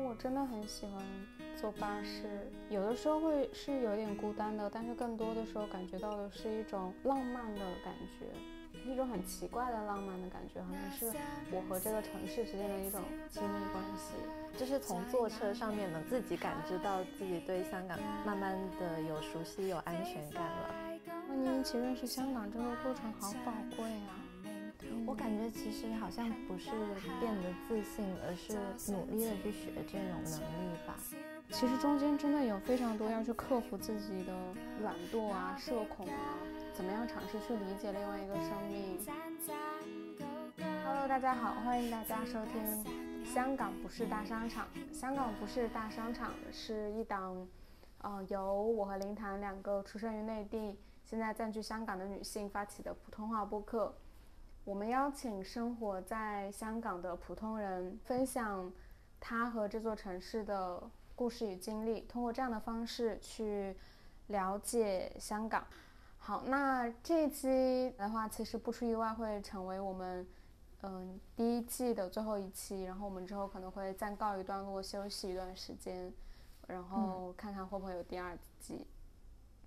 我真的很喜欢坐巴士，有的时候会是有点孤单的，但是更多的时候感觉到的是一种浪漫的感觉，一种很奇怪的浪漫的感觉，好像是我和这个城市之间的一种亲密关系。就是从坐车上面能自己感知到自己对香港慢慢的有熟悉、有安全感了。那您一起认识香港这个过程好宝贵啊！我感觉其实好像不是变得自信，而是努力的去学这种能力吧。其实中间真的有非常多要去克服自己的懒惰啊、社恐啊，怎么样尝试去理解另外一个生命。Hello，大家好，欢迎大家收听《香港不是大商场》。香港不是大商场是一档，呃，由我和林檀两个出生于内地、现在暂居香港的女性发起的普通话播客。我们邀请生活在香港的普通人分享他和这座城市的故事与经历，通过这样的方式去了解香港。好，那这一期的话，其实不出意外会成为我们嗯第一季的最后一期，然后我们之后可能会暂告一段落，休息一段时间，然后看看会不会有第二季。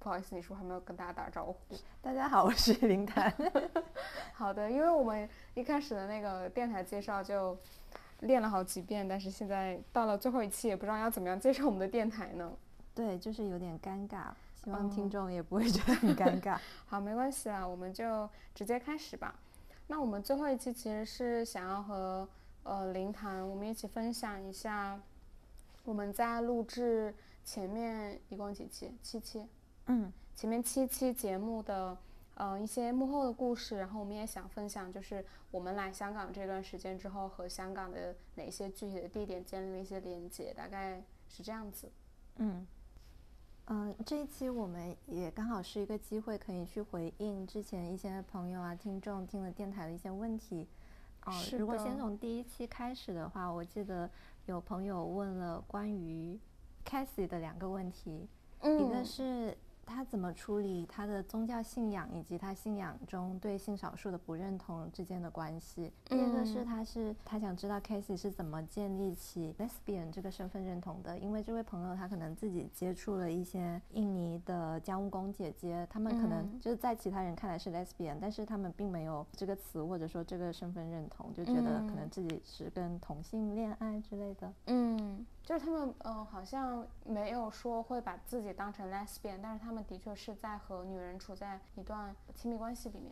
不好意思，你说还没有跟大家打招呼？大家好，我是林檀。好的，因为我们一开始的那个电台介绍就练了好几遍，但是现在到了最后一期，也不知道要怎么样介绍我们的电台呢？对，就是有点尴尬，希望听众也不会觉得很尴尬。好，没关系啦，我们就直接开始吧。那我们最后一期其实是想要和呃林谈我们一起分享一下我们在录制前面一共几期？七期。嗯，前面七期节目的呃一些幕后的故事，然后我们也想分享，就是我们来香港这段时间之后和香港的哪些具体的地点建立了一些连接，大概是这样子。嗯，嗯，这一期我们也刚好是一个机会，可以去回应之前一些朋友啊、听众听了电台的一些问题。哦，如果先从第一期开始的话，我记得有朋友问了关于 Cassie 的两个问题，一个是。他怎么处理他的宗教信仰以及他信仰中对性少数的不认同之间的关系？第二个是，他是他想知道 Casey 是怎么建立起 Lesbian 这个身份认同的？因为这位朋友他可能自己接触了一些印尼的家务工姐姐，他们可能就是在其他人看来是 Lesbian，但是他们并没有这个词或者说这个身份认同，就觉得可能自己是跟同性恋爱之类的。嗯。就是他们，嗯，好像没有说会把自己当成 lesbian，但是他们的确是在和女人处在一段亲密关系里面。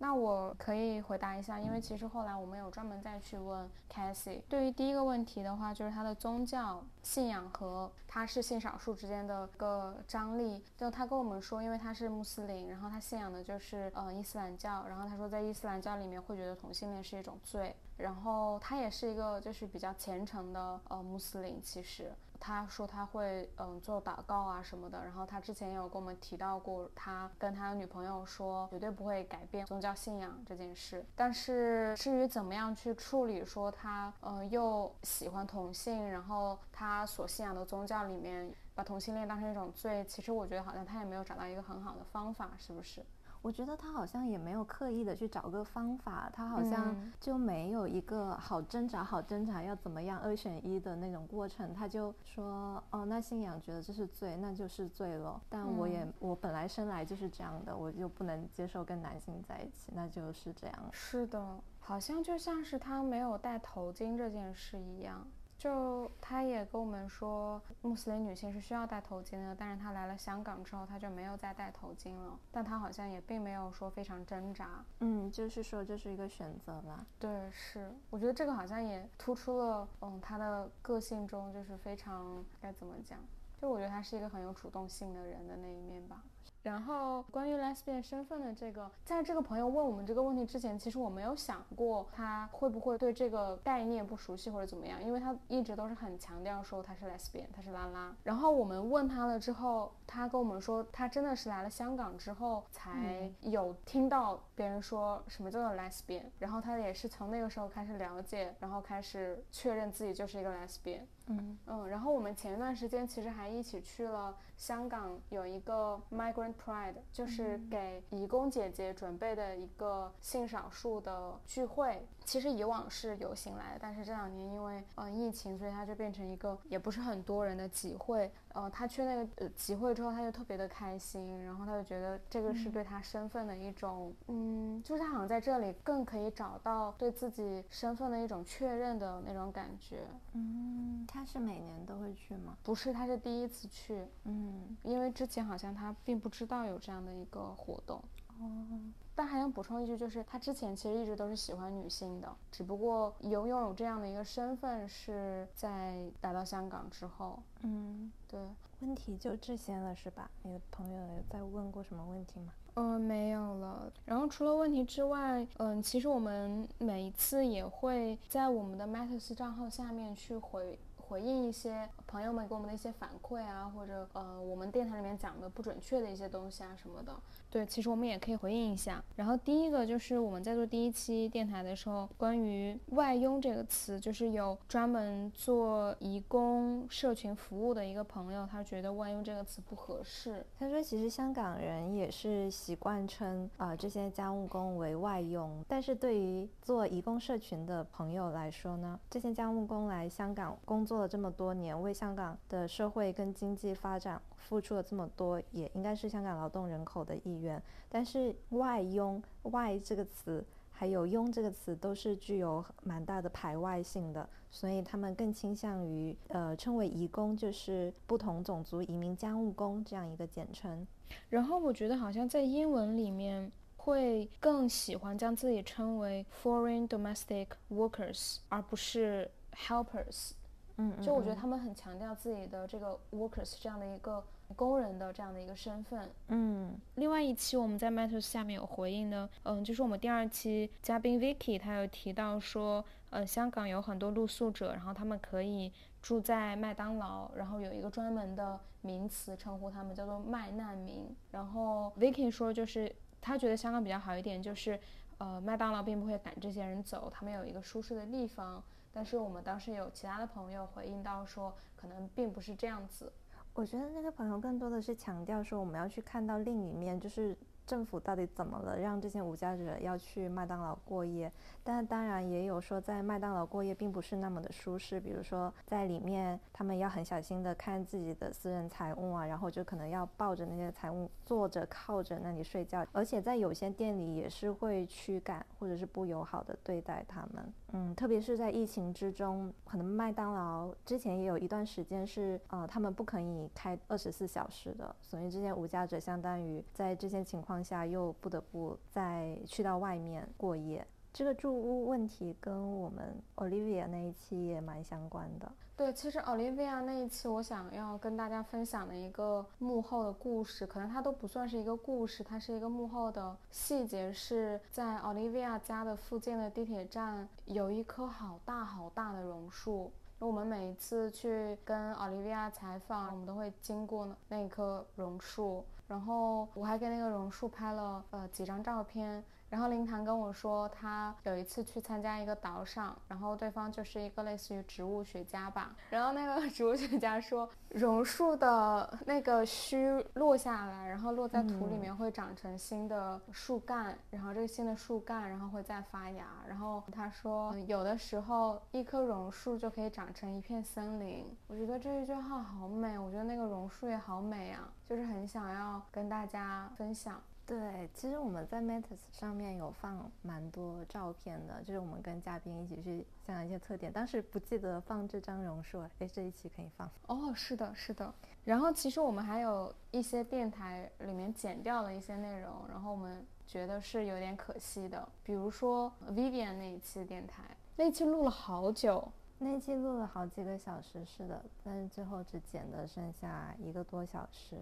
那我可以回答一下，因为其实后来我们有专门再去问 Cassie。对于第一个问题的话，就是他的宗教信仰和他是性少数之间的一个张力。就他跟我们说，因为他是穆斯林，然后他信仰的就是呃伊斯兰教，然后他说在伊斯兰教里面会觉得同性恋是一种罪。然后他也是一个就是比较虔诚的呃穆斯林，其实。他说他会嗯做祷告啊什么的，然后他之前也有跟我们提到过，他跟他女朋友说绝对不会改变宗教信仰这件事。但是至于怎么样去处理说他嗯又喜欢同性，然后他所信仰的宗教里面把同性恋当成一种罪，其实我觉得好像他也没有找到一个很好的方法，是不是？我觉得他好像也没有刻意的去找个方法，他好像就没有一个好挣扎、好挣扎要怎么样二选一的那种过程。他就说：“哦，那信仰觉得这是罪，那就是罪了。但我也我本来生来就是这样的，我就不能接受跟男性在一起，那就是这样。”是的，好像就像是他没有戴头巾这件事一样。就他也跟我们说，穆斯林女性是需要戴头巾的，但是她来了香港之后，她就没有再戴头巾了。但她好像也并没有说非常挣扎，嗯，就是说这是一个选择吧。对，是，我觉得这个好像也突出了，嗯，她的个性中就是非常该怎么讲，就我觉得她是一个很有主动性的人的那一面吧。然后关于 lesbian 身份的这个，在这个朋友问我们这个问题之前，其实我没有想过他会不会对这个概念不熟悉或者怎么样，因为他一直都是很强调说他是 lesbian，他是拉拉。然后我们问他了之后，他跟我们说，他真的是来了香港之后才有听到别人说什么叫做 lesbian，然后他也是从那个时候开始了解，然后开始确认自己就是一个 lesbian。嗯嗯，然后我们前一段时间其实还一起去了香港，有一个 Migrant Pride，就是给义工姐姐准备的一个性少数的聚会。其实以往是有行来的，但是这两年因为呃疫情，所以他就变成一个也不是很多人的集会。呃，他去那个呃集会之后，他就特别的开心，然后他就觉得这个是对他身份的一种，嗯，就是他好像在这里更可以找到对自己身份的一种确认的那种感觉。嗯，他是每年都会去吗？不是，他是第一次去。嗯，因为之前好像他并不知道有这样的一个活动。哦。但还想补充一句，就是他之前其实一直都是喜欢女性的，只不过有拥有这样的一个身份是在来到香港之后。嗯，对，问题就这些了，是吧？你的朋友有在问过什么问题吗？嗯，没有了。然后除了问题之外，嗯，其实我们每一次也会在我们的 Matters 账号下面去回。回应一些朋友们给我们的一些反馈啊，或者呃，我们电台里面讲的不准确的一些东西啊什么的。对，其实我们也可以回应一下。然后第一个就是我们在做第一期电台的时候，关于“外佣”这个词，就是有专门做义工社群服务的一个朋友，他觉得“外佣”这个词不合适。他说，其实香港人也是习惯称啊这些家务工为外佣，但是对于做义工社群的朋友来说呢，这些家务工来香港工作。了这么多年，为香港的社会跟经济发展付出了这么多，也应该是香港劳动人口的意愿。但是外佣“外”这个词，还有“佣”这个词，都是具有蛮大的排外性的，所以他们更倾向于呃称为移工，就是不同种族移民家务工这样一个简称。然后我觉得好像在英文里面会更喜欢将自己称为 foreign domestic workers，而不是 helpers。嗯，就我觉得他们很强调自己的这个 workers 这样的一个工人的这样的一个身份。嗯，另外一期我们在 Matters 下面有回应呢，嗯，就是我们第二期嘉宾 Vicky，他有提到说，呃，香港有很多露宿者，然后他们可以住在麦当劳，然后有一个专门的名词称呼他们，叫做麦难民。然后 Vicky 说，就是他觉得香港比较好一点，就是呃，麦当劳并不会赶这些人走，他们有一个舒适的地方。但是我们当时有其他的朋友回应到说，可能并不是这样子。我觉得那个朋友更多的是强调说，我们要去看到另一面，就是。政府到底怎么了，让这些无家者要去麦当劳过夜？但当然也有说，在麦当劳过夜并不是那么的舒适。比如说，在里面他们要很小心的看自己的私人财物啊，然后就可能要抱着那些财物，坐着靠着那里睡觉。而且在有些店里也是会驱赶或者是不友好的对待他们。嗯，特别是在疫情之中，可能麦当劳之前也有一段时间是，呃，他们不可以开二十四小时的，所以这些无家者相当于在这些情况。下又不得不再去到外面过夜，这个住屋问题跟我们 Olivia 那一期也蛮相关的。对，其实 Olivia 那一期我想要跟大家分享的一个幕后的故事，可能它都不算是一个故事，它是一个幕后的细节，是在 Olivia 家的附近的地铁站有一棵好大好大的榕树。我们每一次去跟 Olivia 采访，我们都会经过那棵榕树。然后我还给那个榕树拍了呃几张照片。然后林檀跟我说，他有一次去参加一个岛上，然后对方就是一个类似于植物学家吧。然后那个 植物学家说，榕树的那个须落下来，然后落在土里面会长成新的树干，然后这个新的树干然后会再发芽。然后他说，有的时候一棵榕树就可以长成一片森林。我觉得这一句话好美，我觉得那个榕树也好美啊，就是很想要跟大家分享。对，其实我们在 Matters 上面有放蛮多照片的，就是我们跟嘉宾一起去想一些特点。当时不记得放这张榕树，哎，这一期可以放。哦，是的，是的。然后其实我们还有一些电台里面剪掉了一些内容，然后我们觉得是有点可惜的。比如说 Vivian 那一期电台，那期录了好久，那期录了好几个小时，是的，但是最后只剪的剩下一个多小时。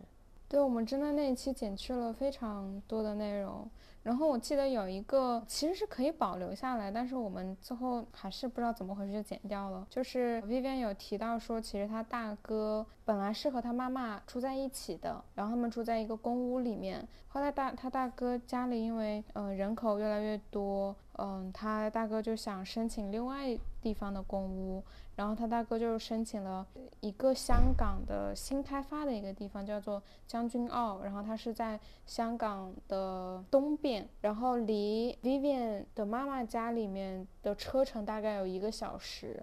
对，我们真的那一期剪去了非常多的内容，然后我记得有一个其实是可以保留下来，但是我们最后还是不知道怎么回事就剪掉了。就是 Vivian 有提到说，其实他大哥本来是和他妈妈住在一起的，然后他们住在一个公屋里面，后来大他大哥家里因为呃人口越来越多。嗯，他大哥就想申请另外地方的公屋，然后他大哥就申请了一个香港的新开发的一个地方，叫做将军澳，然后他是在香港的东边，然后离 Vivian 的妈妈家里面的车程大概有一个小时。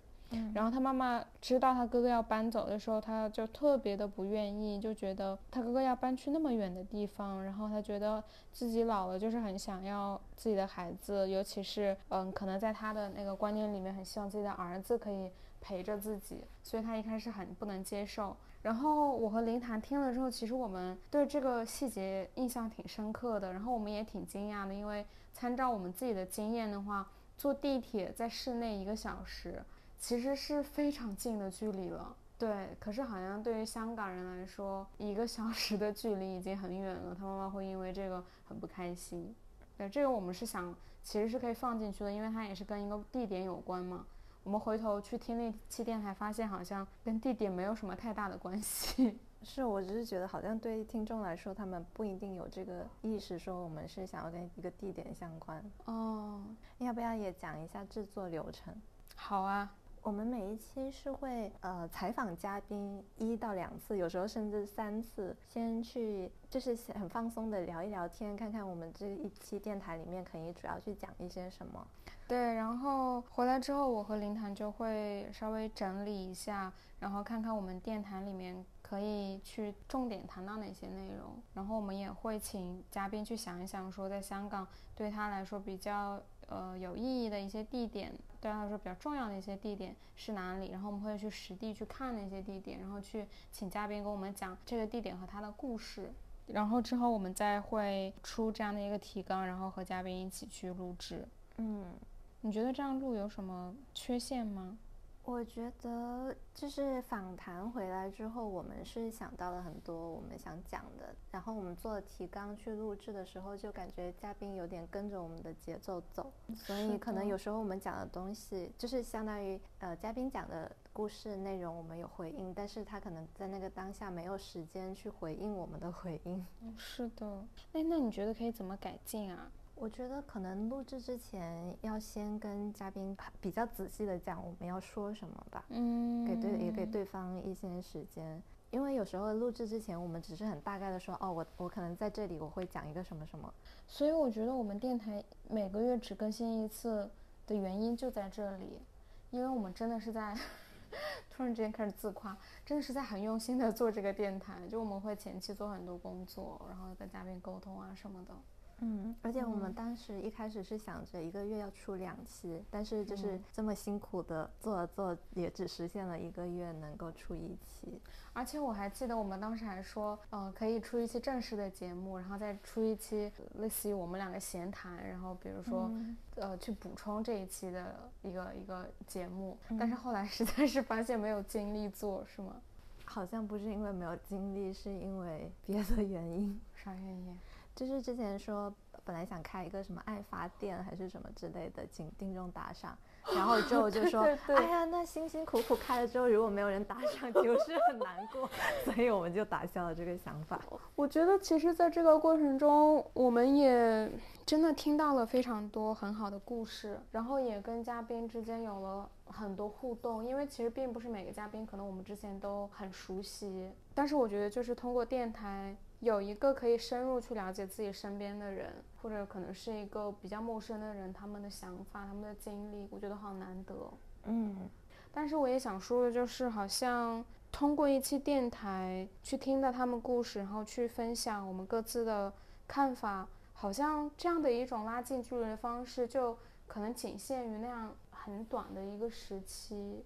然后他妈妈知道他哥哥要搬走的时候，他就特别的不愿意，就觉得他哥哥要搬去那么远的地方，然后他觉得自己老了，就是很想要自己的孩子，尤其是嗯，可能在他的那个观念里面，很希望自己的儿子可以陪着自己，所以他一开始很不能接受。然后我和林谈听了之后，其实我们对这个细节印象挺深刻的，然后我们也挺惊讶的，因为参照我们自己的经验的话，坐地铁在室内一个小时。其实是非常近的距离了，对。可是好像对于香港人来说，一个小时的距离已经很远了。他妈妈会因为这个很不开心。对，这个我们是想，其实是可以放进去的，因为它也是跟一个地点有关嘛。我们回头去听那期电台，发现好像跟地点没有什么太大的关系。是我只是觉得，好像对听众来说，他们不一定有这个意识，说我们是想要跟一个地点相关。哦，要不要也讲一下制作流程？好啊。我们每一期是会呃采访嘉宾一到两次，有时候甚至三次，先去就是很放松的聊一聊天，看看我们这一期电台里面可以主要去讲一些什么。对，然后回来之后，我和林谈就会稍微整理一下，然后看看我们电台里面可以去重点谈到哪些内容，然后我们也会请嘉宾去想一想，说在香港对他来说比较。呃，有意义的一些地点，对他来说比较重要的一些地点是哪里？然后我们会去实地去看那些地点，然后去请嘉宾跟我们讲这个地点和他的故事。然后之后我们再会出这样的一个提纲，然后和嘉宾一起去录制。嗯，你觉得这样录有什么缺陷吗？我觉得就是访谈回来之后，我们是想到了很多我们想讲的，然后我们做提纲去录制的时候，就感觉嘉宾有点跟着我们的节奏走，所以可能有时候我们讲的东西，就是相当于呃嘉宾讲的故事内容，我们有回应，但是他可能在那个当下没有时间去回应我们的回应。是的，哎，那你觉得可以怎么改进啊？我觉得可能录制之前要先跟嘉宾比较仔细的讲我们要说什么吧，嗯，给对也给对方一些时间，因为有时候录制之前我们只是很大概的说，哦，我我可能在这里我会讲一个什么什么，所以我觉得我们电台每个月只更新一次的原因就在这里，因为我们真的是在 突然之间开始自夸，真的是在很用心的做这个电台，就我们会前期做很多工作，然后跟嘉宾沟通啊什么的。嗯，而且我们当时一开始是想着一个月要出两期，但是就是这么辛苦的做了做，也只实现了一个月能够出一期。而且我还记得我们当时还说，呃，可以出一期正式的节目，然后再出一期类似于我们两个闲谈，然后比如说，呃，去补充这一期的一个一个节目。但是后来 实在是发现没有精力做，是吗？好像不是因为没有精力，是因为别的原因。啥原因？就是之前说本来想开一个什么爱发电还是什么之类的，请听众打赏，然后之后就说，哎呀，那辛辛苦苦开了之后，如果没有人打赏，就是很难过，所以我们就打消了这个想法。我觉得其实在这个过程中，我们也真的听到了非常多很好的故事，然后也跟嘉宾之间有了很多互动，因为其实并不是每个嘉宾可能我们之前都很熟悉，但是我觉得就是通过电台。有一个可以深入去了解自己身边的人，或者可能是一个比较陌生的人，他们的想法、他们的经历，我觉得好难得。嗯，但是我也想说的就是，好像通过一期电台去听到他们故事，然后去分享我们各自的看法，好像这样的一种拉近距离的方式，就可能仅限于那样很短的一个时期。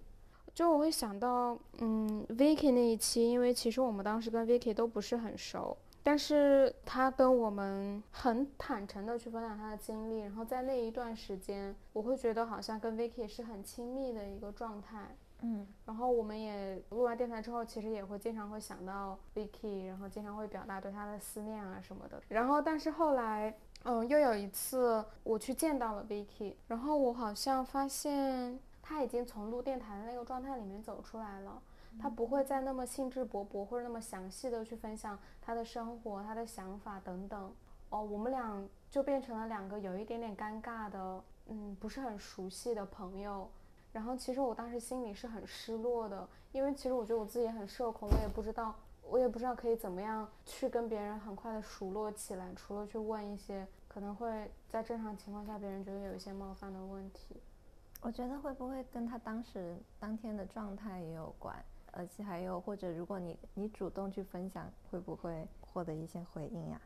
就我会想到，嗯，Vicky 那一期，因为其实我们当时跟 Vicky 都不是很熟。但是他跟我们很坦诚的去分享他的经历，然后在那一段时间，我会觉得好像跟 Vicky 是很亲密的一个状态，嗯，然后我们也录完电台之后，其实也会经常会想到 Vicky，然后经常会表达对他的思念啊什么的。然后但是后来，嗯，又有一次我去见到了 Vicky，然后我好像发现他已经从录电台的那个状态里面走出来了。他不会再那么兴致勃勃或者那么详细的去分享他的生活、他的想法等等。哦，我们俩就变成了两个有一点点尴尬的嗯不是很熟悉的朋友。然后其实我当时心里是很失落的，因为其实我觉得我自己很社恐，我也不知道我也不知道可以怎么样去跟别人很快的熟络起来，除了去问一些可能会在正常情况下别人觉得有一些冒犯的问题。我觉得会不会跟他当时当天的状态也有关，而且还有或者如果你你主动去分享，会不会获得一些回应呀？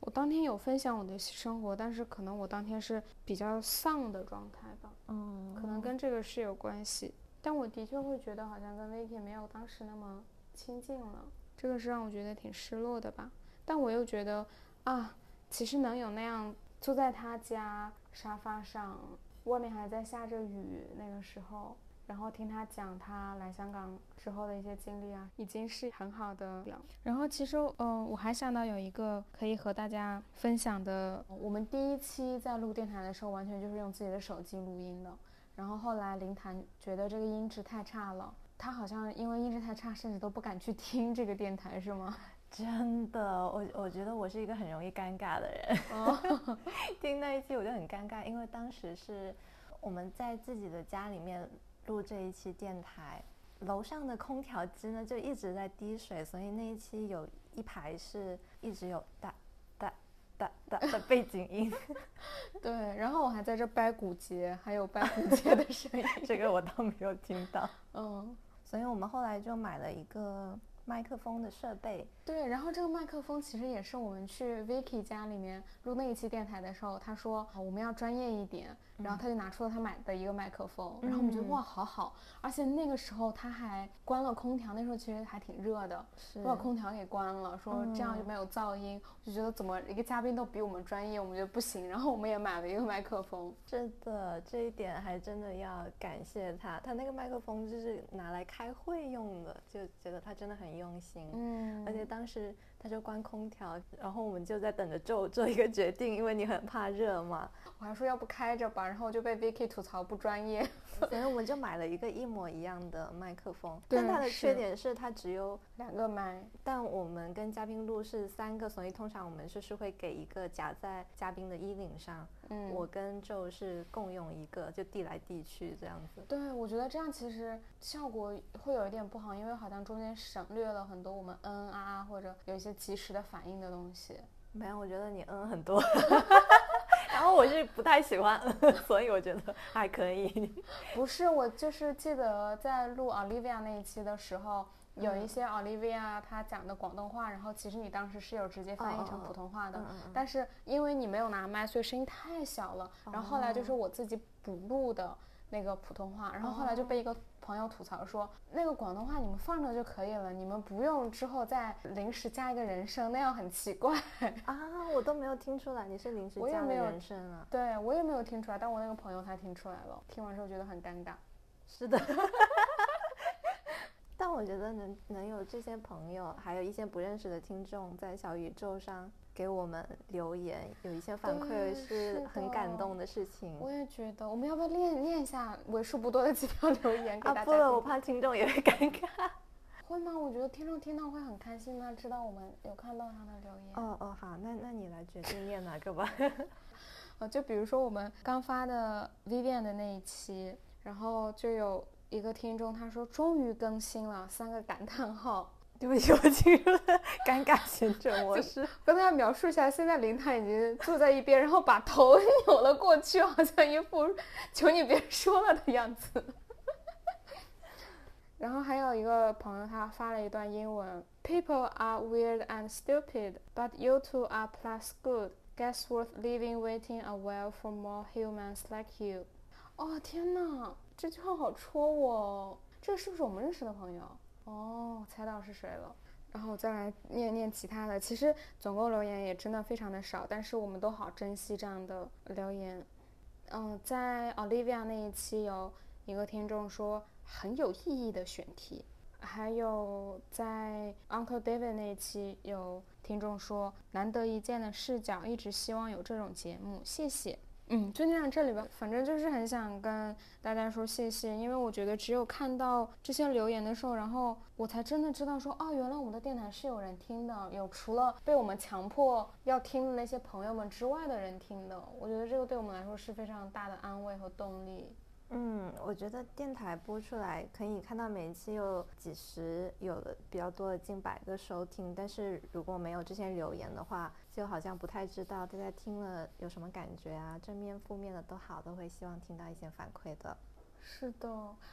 我当天有分享我的生活，但是可能我当天是比较丧的状态吧，嗯，可能跟这个是有关系。但我的确会觉得好像跟 Vicky 没有当时那么亲近了，这个是让我觉得挺失落的吧。但我又觉得啊，其实能有那样坐在他家沙发上，外面还在下着雨，那个时候。然后听他讲他来香港之后的一些经历啊，已经是很好的了。然后其实，嗯，我还想到有一个可以和大家分享的。我们第一期在录电台的时候，完全就是用自己的手机录音的。然后后来林谈觉得这个音质太差了，他好像因为音质太差，甚至都不敢去听这个电台，是吗？真的，我我觉得我是一个很容易尴尬的人。听那一期我就很尴尬，因为当时是我们在自己的家里面。录这一期电台，楼上的空调机呢就一直在滴水，所以那一期有一排是一直有哒哒哒哒的背景音。对，然后我还在这掰骨节，还有掰骨节的声音，这个我倒没有听到。嗯，所以我们后来就买了一个。麦克风的设备，对，然后这个麦克风其实也是我们去 Vicky 家里面录那一期电台的时候，他说我们要专业一点，然后他就拿出了他买的一个麦克风，然后我们觉得哇，好好，而且那个时候他还关了空调，那时候其实还挺热的，把空调给关了，说这样就没有噪音，就觉得怎么一个嘉宾都比我们专业，我们觉得不行，然后我们也买了一个麦克风，真的，这一点还真的要感谢他，他那个麦克风就是拿来开会用的，就觉得他真的很。用心，嗯，而且当时他就关空调，然后我们就在等着做做一个决定，因为你很怕热嘛。我还说要不开着吧，然后就被 Vicky 吐槽不专业。反正我们就买了一个一模一样的麦克风，但它的缺点是它只有两个麦，但我们跟嘉宾录是三个，所以通常我们就是会给一个夹在嘉宾的衣领上。嗯，我跟就是共用一个，就递来递去这样子。对，我觉得这样其实效果会有一点不好，因为好像中间省略了很多我们嗯嗯啊啊或者有一些及时的反应的东西。没有，我觉得你嗯很多。然后我是不太喜欢，所以我觉得还可以。不是，我就是记得在录 Olivia 那一期的时候，有一些 Olivia 她讲的广东话，然后其实你当时是有直接翻译成普通话的，但是因为你没有拿麦，所以声音太小了。然后后来就是我自己补录的。那个普通话，然后后来就被一个朋友吐槽说，那个广东话你们放着就可以了，你们不用之后再临时加一个人声，那样很奇怪啊！我都没有听出来你是临时加的人声啊。对我也没有听出来，但我那个朋友他听出来了，听完之后觉得很尴尬。是的，但我觉得能能有这些朋友，还有一些不认识的听众在小宇宙上。给我们留言，有一些反馈是很感动的事情。我也觉得，我们要不要练练一下为数不多的几条留言给大家？不了，我怕听众也会尴尬。会吗？我觉得听众听到会很开心的，知道我们有看到他的留言。哦哦，好，那那你来决定念哪个吧。呃，就比如说我们刚发的 Vivian 的那一期，然后就有一个听众他说终于更新了，三个感叹号。对不起，我进入了尴尬贤者模式。跟大家描述一下，现在林探已经坐在一边，然后把头扭了过去，好像一副求你别说了的样子。然后还有一个朋友，他发了一段英文：People are weird and stupid, but you two are plus good. Guess worth living, waiting a while for more humans like you. 哦天哪，这句话好戳我！这个是不是我们认识的朋友？哦，猜到是谁了。然后我再来念念其他的。其实总共留言也真的非常的少，但是我们都好珍惜这样的留言。嗯，在 Olivia 那一期有一个听众说很有意义的选题，还有在 Uncle David 那一期有听众说难得一见的视角，一直希望有这种节目，谢谢。嗯，就念到这里吧。反正就是很想跟大家说谢谢，因为我觉得只有看到这些留言的时候，然后我才真的知道说，哦，原来我们的电台是有人听的，有除了被我们强迫要听的那些朋友们之外的人听的。我觉得这个对我们来说是非常大的安慰和动力。嗯，我觉得电台播出来可以看到每一期有几十，有的比较多的近百个收听，但是如果没有这些留言的话，就好像不太知道大家听了有什么感觉啊，正面、负面的都好，都会希望听到一些反馈的。是的，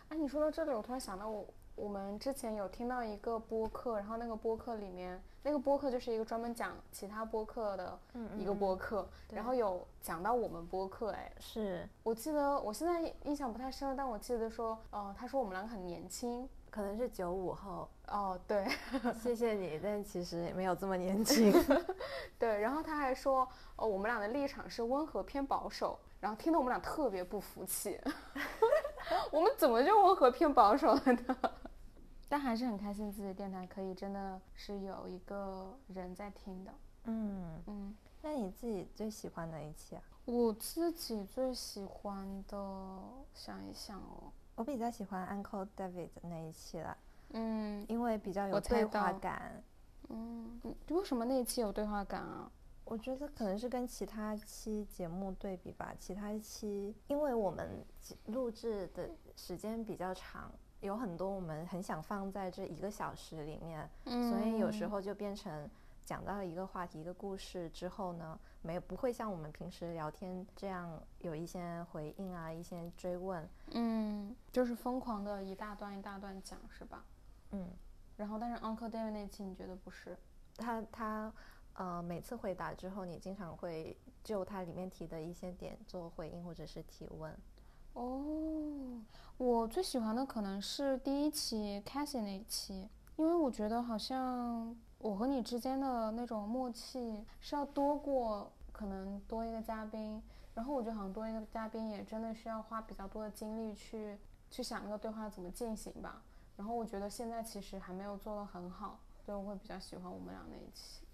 哎，你说到这里，我突然想到我。我们之前有听到一个播客，然后那个播客里面，那个播客就是一个专门讲其他播客的一个播客，然后有讲到我们播客，哎，是我记得我现在印象不太深了，但我记得说，呃，他说我们两个很年轻，可能是九五后，哦，对，谢谢你，但其实也没有这么年轻，对，然后他还说，哦，我们俩的立场是温和偏保守，然后听得我们俩特别不服气，我们怎么就温和偏保守了呢？但还是很开心，自己电台可以真的是有一个人在听的。嗯嗯，那你自己最喜欢哪一期啊？我自己最喜欢的，想一想哦，我比较喜欢 Uncle David 那一期了。嗯，因为比较有对话感。嗯，为什么那一期有对话感啊？我觉得可能是跟其他期节目对比吧。其他期，因为我们录制的时间比较长。有很多我们很想放在这一个小时里面，所以有时候就变成讲到一个话题、一个故事之后呢，没有不会像我们平时聊天这样有一些回应啊、一些追问，嗯，就是疯狂的一大段一大段讲，是吧？嗯，然后但是 Uncle David 那期你觉得不是？他他呃每次回答之后，你经常会就他里面提的一些点做回应或者是提问。哦，我最喜欢的可能是第一期 Cassie 那一期，因为我觉得好像我和你之间的那种默契是要多过可能多一个嘉宾，然后我觉得好像多一个嘉宾也真的需要花比较多的精力去去想那个对话怎么进行吧。然后我觉得现在其实还没有做得很好，所以我会比较喜欢我们俩那一期。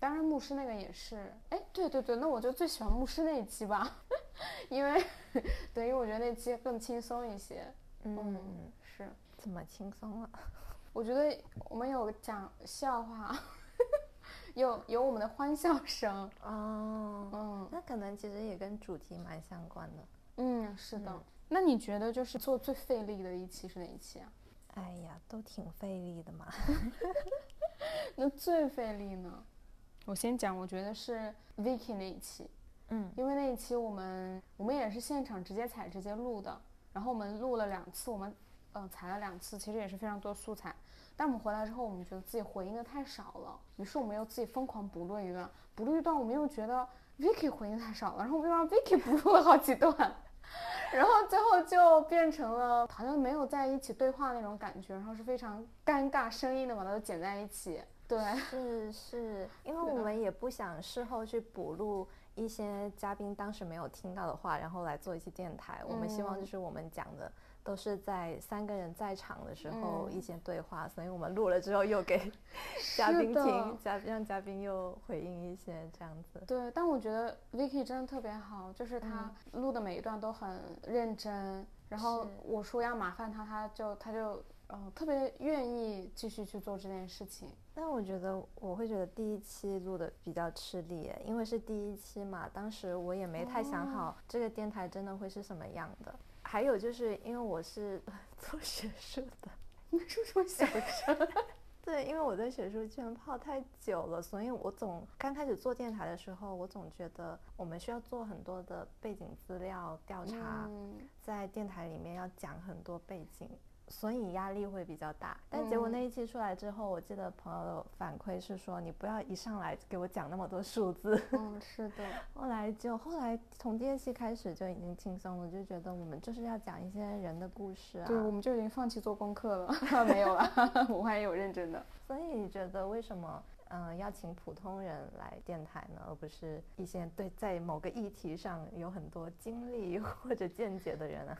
当然牧师那个也是，哎，对对对，那我就最喜欢牧师那一期吧。因为，对，因为我觉得那期更轻松一些。嗯，是，怎么轻松了？我觉得我们有讲笑话，有有我们的欢笑声。哦，嗯，那可能其实也跟主题蛮相关的。嗯，是的。那你觉得就是做最费力的一期是哪一期啊？哎呀，都挺费力的嘛。那最费力呢？我先讲，我觉得是 Vicky 那一期。嗯，因为那一期我们我们也是现场直接采直接录的，然后我们录了两次，我们嗯采了两次，其实也是非常多素材。但我们回来之后，我们觉得自己回应的太少了，于是我们又自己疯狂补录一段，补录一段，我们又觉得 Vicky 回应太少了，然后我们又让 Vicky 补录了好几段，然后最后就变成了好像没有在一起对话那种感觉，然后是非常尴尬，声音的把它都剪在一起。对，是是，因为 我们也不想事后去补录。一些嘉宾当时没有听到的话，然后来做一期电台。我们希望就是我们讲的都是在三个人在场的时候一些对话，所以我们录了之后又给 嘉宾听，嘉让嘉宾又回应一些这样子。对，但我觉得 Vicky 真的特别好，就是他录的每一段都很认真，然后我说要麻烦他，他就他就。嗯，特别愿意继续去做这件事情。但我觉得我会觉得第一期录的比较吃力，因为是第一期嘛，当时我也没太想好这个电台真的会是什么样的。还有就是因为我是 做学术的，你说什么小声？对，因为我在学术圈泡太久了，所以我总刚开始做电台的时候，我总觉得我们需要做很多的背景资料调查，在电台里面要讲很多背景。所以压力会比较大，但结果那一期出来之后，我记得朋友的反馈是说，你不要一上来给我讲那么多数字。嗯，是的。后来就后来从第二期开始就已经轻松了，就觉得我们就是要讲一些人的故事啊。对，我们就已经放弃做功课了，没有了，我还有认真的。所以你觉得为什么嗯邀请普通人来电台呢，而不是一些对在某个议题上有很多经历或者见解的人啊？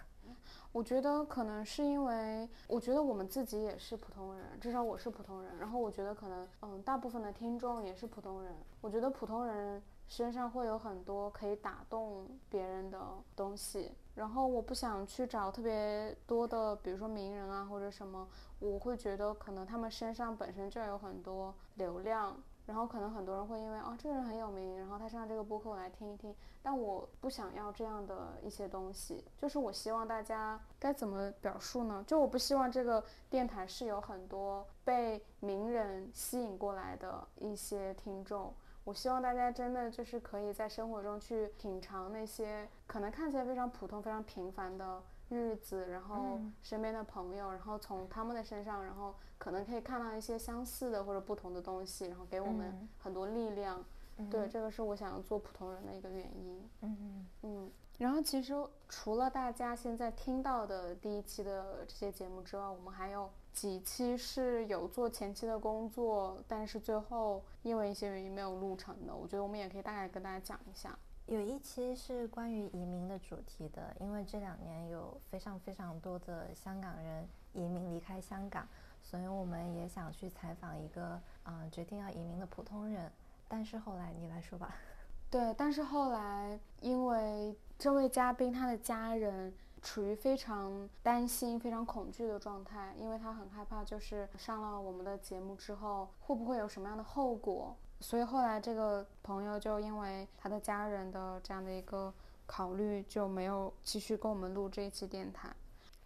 我觉得可能是因为，我觉得我们自己也是普通人，至少我是普通人。然后我觉得可能，嗯，大部分的听众也是普通人。我觉得普通人身上会有很多可以打动别人的东西。然后我不想去找特别多的，比如说名人啊或者什么，我会觉得可能他们身上本身就有很多流量。然后可能很多人会因为哦这个人很有名，然后他上这个播客我来听一听，但我不想要这样的一些东西，就是我希望大家该怎么表述呢？就我不希望这个电台是有很多被名人吸引过来的一些听众，我希望大家真的就是可以在生活中去品尝那些可能看起来非常普通、非常平凡的。日子，然后身边的朋友，然后从他们的身上，然后可能可以看到一些相似的或者不同的东西，然后给我们很多力量。对，这个是我想要做普通人的一个原因。嗯嗯嗯。然后其实除了大家现在听到的第一期的这些节目之外，我们还有几期是有做前期的工作，但是最后因为一些原因没有录成的。我觉得我们也可以大概跟大家讲一下。有一期是关于移民的主题的，因为这两年有非常非常多的香港人移民离开香港，所以我们也想去采访一个嗯决定要移民的普通人。但是后来你来说吧。对，但是后来因为这位嘉宾他的家人处于非常担心、非常恐惧的状态，因为他很害怕，就是上了我们的节目之后会不会有什么样的后果。所以后来这个朋友就因为他的家人的这样的一个考虑，就没有继续跟我们录这一期电台。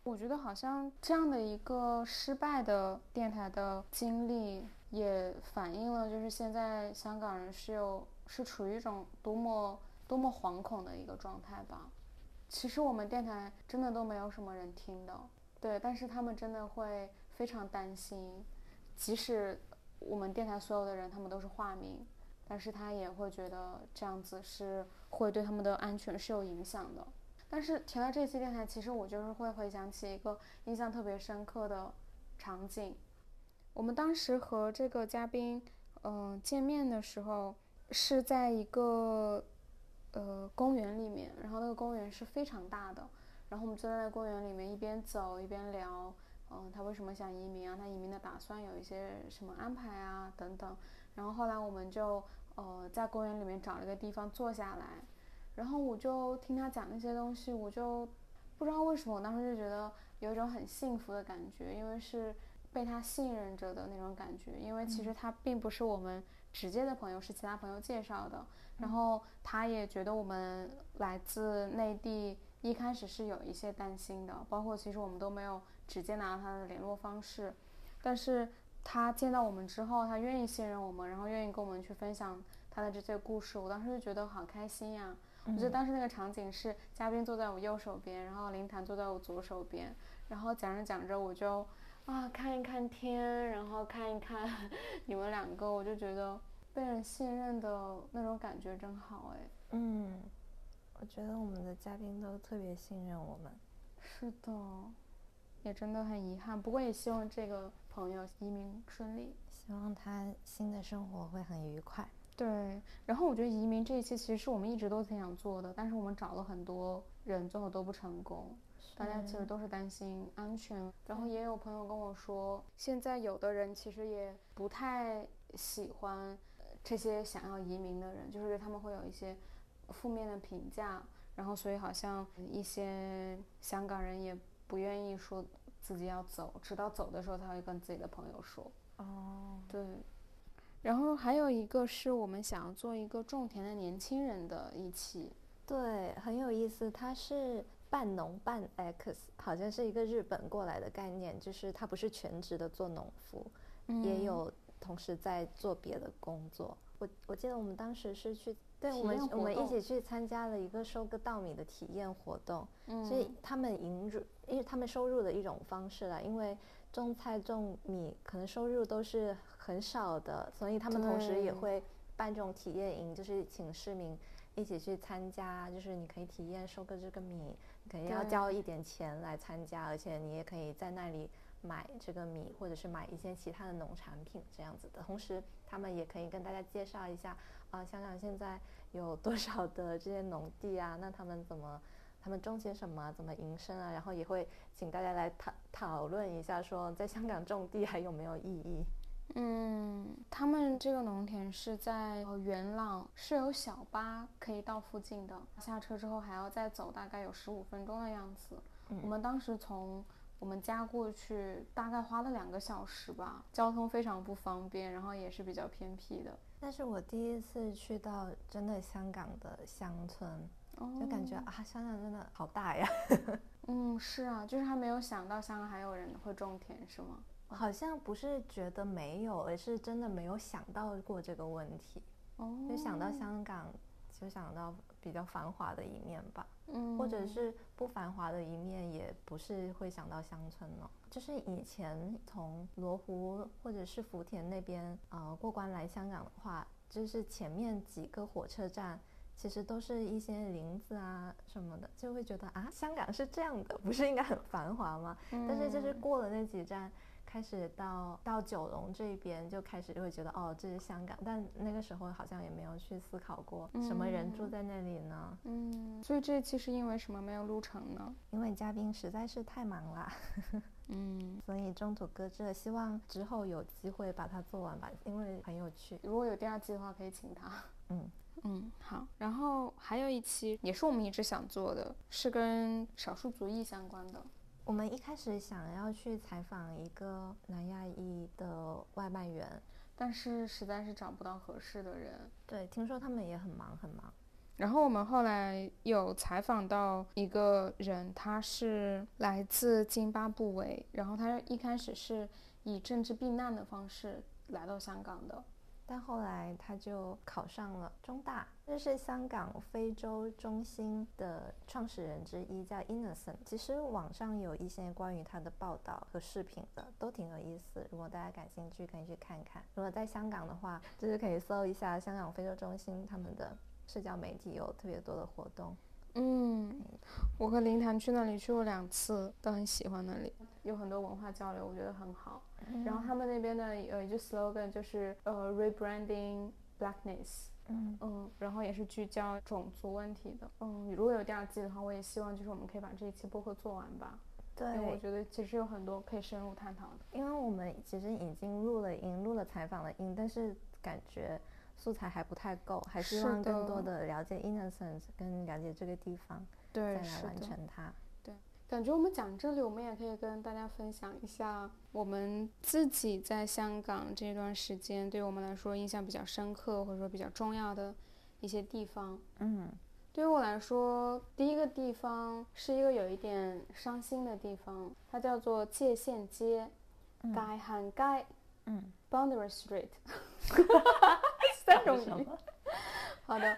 我觉得好像这样的一个失败的电台的经历，也反映了就是现在香港人是有是处于一种多么多么惶恐的一个状态吧。其实我们电台真的都没有什么人听的，对，但是他们真的会非常担心，即使。我们电台所有的人，他们都是化名，但是他也会觉得这样子是会对他们的安全是有影响的。但是提到这期电台，其实我就是会回想起一个印象特别深刻的场景。我们当时和这个嘉宾，嗯，见面的时候是在一个呃公园里面，然后那个公园是非常大的，然后我们就在公园里面一边走一边聊。嗯，他为什么想移民啊？他移民的打算有一些什么安排啊？等等。然后后来我们就呃在公园里面找了个地方坐下来，然后我就听他讲那些东西，我就不知道为什么我当时就觉得有一种很幸福的感觉，因为是被他信任着的那种感觉。因为其实他并不是我们直接的朋友，是其他朋友介绍的。然后他也觉得我们来自内地，一开始是有一些担心的，包括其实我们都没有。直接拿到他的联络方式，但是他见到我们之后，他愿意信任我们，然后愿意跟我们去分享他的这些故事，我当时就觉得好开心呀！我觉得当时那个场景是嘉宾坐在我右手边，然后林檀坐在我左手边，然后讲着讲着我就啊看一看天，然后看一看你们两个，我就觉得被人信任的那种感觉真好哎。嗯，我觉得我们的嘉宾都特别信任我们。是的。也真的很遗憾，不过也希望这个朋友移民顺利，希望他新的生活会很愉快。对，然后我觉得移民这一期其实是我们一直都挺想做的，但是我们找了很多人，最后都不成功。大家其实都是担心安全，然后也有朋友跟我说，现在有的人其实也不太喜欢这些想要移民的人，就是对他们会有一些负面的评价，然后所以好像一些香港人也。不愿意说自己要走，直到走的时候他会跟自己的朋友说。哦，对。然后还有一个是我们想要做一个种田的年轻人的一期，对，很有意思。他是半农半 X，好像是一个日本过来的概念，就是他不是全职的做农夫，也有同时在做别的工作。我我记得我们当时是去。对我们，我们一起去参加了一个收割稻米的体验活动，所以他们引入，因为他们收入的一种方式了。因为种菜种米可能收入都是很少的，所以他们同时也会办这种体验营，就是请市民一起去参加，就是你可以体验收割这个米，肯定要交一点钱来参加，而且你也可以在那里买这个米，或者是买一些其他的农产品这样子的。同时，他们也可以跟大家介绍一下。啊，香港现在有多少的这些农地啊？那他们怎么，他们种些什么？怎么营生啊？然后也会请大家来讨讨论一下，说在香港种地还有没有意义？嗯，他们这个农田是在元朗，是有小巴可以到附近的。下车之后还要再走大概有十五分钟的样子。我们当时从我们家过去大概花了两个小时吧，交通非常不方便，然后也是比较偏僻的。但是我第一次去到真的香港的乡村，就感觉啊，香港真的好大呀。嗯，是啊，就是还没有想到香港还有人会种田，是吗？好像不是觉得没有，而是真的没有想到过这个问题。哦，就想到香港，就想到比较繁华的一面吧。嗯，或者是不繁华的一面，也不是会想到乡村了。就是以前从罗湖或者是福田那边呃过关来香港的话，就是前面几个火车站其实都是一些林子啊什么的，就会觉得啊，香港是这样的，不是应该很繁华吗？但是就是过了那几站。开始到到九龙这边就开始就会觉得哦这是香港，但那个时候好像也没有去思考过什么人住在那里呢？嗯，所以这期是因为什么没有录成呢？因为嘉宾实在是太忙了，嗯，所以中途搁置。希望之后有机会把它做完吧，因为很有趣。如果有第二季的话，可以请他。嗯 嗯，好。然后还有一期也是我们一直想做的，是跟少数族裔相关的。我们一开始想要去采访一个南亚裔的外卖员，但是实在是找不到合适的人。对，听说他们也很忙很忙。然后我们后来有采访到一个人，他是来自津巴布韦，然后他一开始是以政治避难的方式来到香港的。但后来他就考上了中大，这是香港非洲中心的创始人之一，叫 Innocent。其实网上有一些关于他的报道和视频的，都挺有意思。如果大家感兴趣，可以去看看。如果在香港的话，就是可以搜一下香港非洲中心他们的社交媒体有特别多的活动。嗯，我和林谭去那里去过两次，都很喜欢那里，有很多文化交流，我觉得很好。然后他们那边的呃一句 slogan 就是呃 rebranding blackness，嗯嗯，然后也是聚焦种族问题的。嗯，如果有第二季的话，我也希望就是我们可以把这一期播客做完吧。对，因为我觉得其实有很多可以深入探讨的。因为我们其实已经录了音，录了采访的音，但是感觉素材还不太够，还希望更多的了解 innocence，跟了解这个地方，对，再来完成它。感觉我们讲这里，我们也可以跟大家分享一下我们自己在香港这段时间，对我们来说印象比较深刻或者说比较重要的一些地方。嗯，对于我来说，第一个地方是一个有一点伤心的地方，它叫做界限街，街汉街，嗯，Boundary Street，三种语。好的。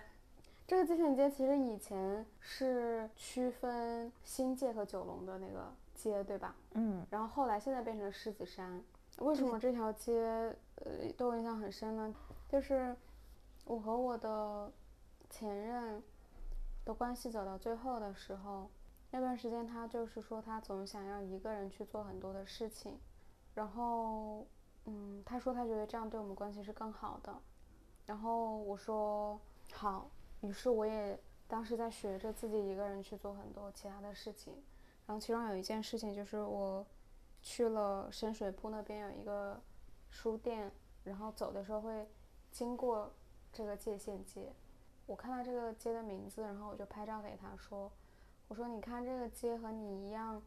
这个界限街其实以前是区分新界和九龙的那个街，对吧？嗯。然后后来现在变成狮子山。为什么这条街呃对我印象很深呢？就是我和我的前任的关系走到最后的时候，那段时间他就是说他总想要一个人去做很多的事情，然后嗯，他说他觉得这样对我们关系是更好的。然后我说好。于是我也当时在学着自己一个人去做很多其他的事情，然后其中有一件事情就是我去了深水埗那边有一个书店，然后走的时候会经过这个界限街，我看到这个街的名字，然后我就拍照给他说，我说你看这个街和你一样，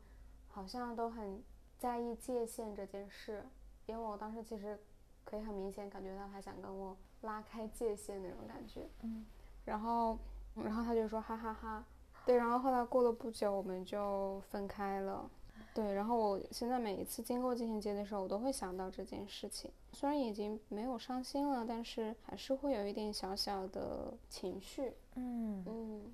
好像都很在意界限这件事，因为我当时其实可以很明显感觉到他想跟我拉开界限那种感觉，嗯。然后，然后他就说哈哈哈，对，然后后来过了不久，我们就分开了，对，然后我现在每一次经过界限街的时候，我都会想到这件事情，虽然已经没有伤心了，但是还是会有一点小小的情绪，嗯嗯。